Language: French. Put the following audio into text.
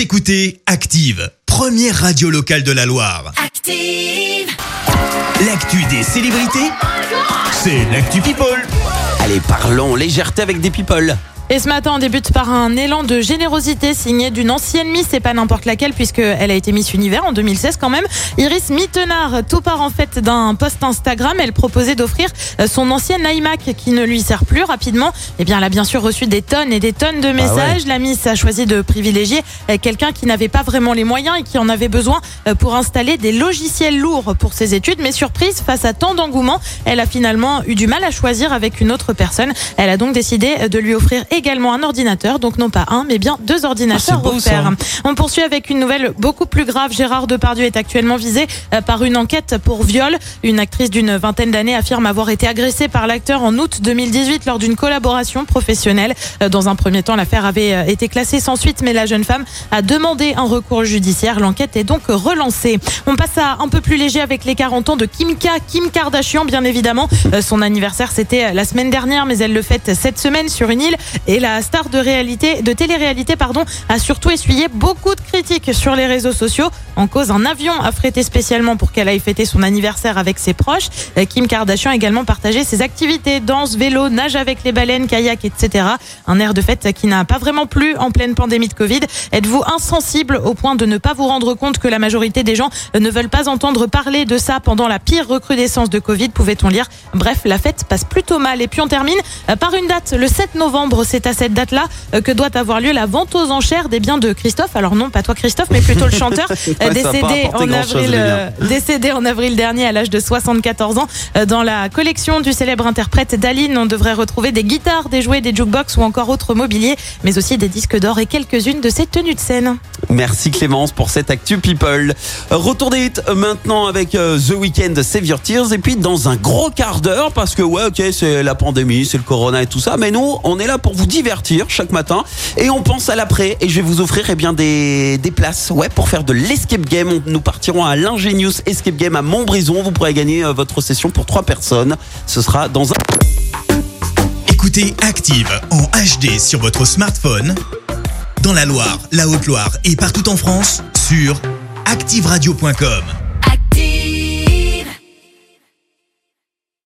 Vous écoutez Active, première radio locale de la Loire. Active. L'actu des célébrités, c'est l'actu People. Allez, parlons légèreté avec des people. Et ce matin, on débute par un élan de générosité signé d'une ancienne Miss, et pas n'importe laquelle, puisqu'elle a été Miss Univers en 2016 quand même. Iris Mittenard, tout part en fait d'un post Instagram. Elle proposait d'offrir euh, son ancienne iMac qui ne lui sert plus rapidement. Eh bien, elle a bien sûr reçu des tonnes et des tonnes de messages. La Miss a choisi de privilégier euh, quelqu'un qui n'avait pas vraiment les moyens et qui en avait besoin euh, pour installer des logiciels lourds pour ses études. Mais surprise, face à tant d'engouement, elle a finalement eu du mal à choisir avec une autre personne. Elle a donc décidé de lui offrir également un ordinateur, donc non pas un, mais bien deux ordinateurs Ah, offerts. On poursuit avec une nouvelle beaucoup plus grave. Gérard Depardieu est actuellement visé euh, par une enquête pour viol. Une actrice d'une vingtaine d'années affirme avoir été agressée par l'acteur en août 2018 lors d'une collaboration professionnelle. Euh, Dans un premier temps, l'affaire avait euh, été classée sans suite, mais la jeune femme a demandé un recours judiciaire. L'enquête est donc relancée. On passe à un peu plus léger avec les 40 ans de Kim Kardashian, bien évidemment. Son anniversaire, c'était la semaine dernière, mais elle le fête cette semaine sur une île. Et la star de réalité, de télé-réalité, pardon, a surtout essuyé beaucoup de critiques sur les réseaux sociaux. En cause, un avion affrété spécialement pour qu'elle aille fêter son anniversaire avec ses proches. Euh, Kim Kardashian a également partagé ses activités, danse, vélo, nage avec les baleines, kayak, etc. Un air de fête qui n'a pas vraiment plu en pleine pandémie de Covid. Êtes-vous insensible au point de ne pas vous rendre compte que la majorité des gens ne veulent pas entendre parler de ça pendant la pire recrudescence de Covid, pouvait-on lire. Bref, la fête passe plutôt mal. Et puis on termine euh, par une date, le 7 novembre. C'est à cette date-là euh, que doit avoir lieu la vente aux enchères des biens de Christophe. Alors non, pas toi Christophe, mais plutôt le chanteur euh, décédé en avril, euh, décédé en avril dernier à l'âge de 74 ans. Dans la collection du célèbre interprète Daline, on devrait retrouver des guitares, des jouets, des jukebox ou encore autres mobiliers, mais aussi des disques d'or et quelques-unes de ses tenues de scène. Merci Clémence pour cette actu people. Retour des hits maintenant avec The Weeknd, Save Your Tears. Et puis dans un gros quart d'heure, parce que ouais, ok, c'est la pandémie, c'est le corona et tout ça. Mais nous, on est là pour vous divertir chaque matin. Et on pense à l'après. Et je vais vous offrir eh bien, des, des places ouais, pour faire de l'escape game. Nous partirons à l'Ingenious Escape Game à Montbrison. Vous pourrez gagner euh, votre session pour trois personnes. Ce sera dans un... Écoutez Active en HD sur votre smartphone, dans la Loire, la Haute-Loire et partout en France, sur activeradio.com.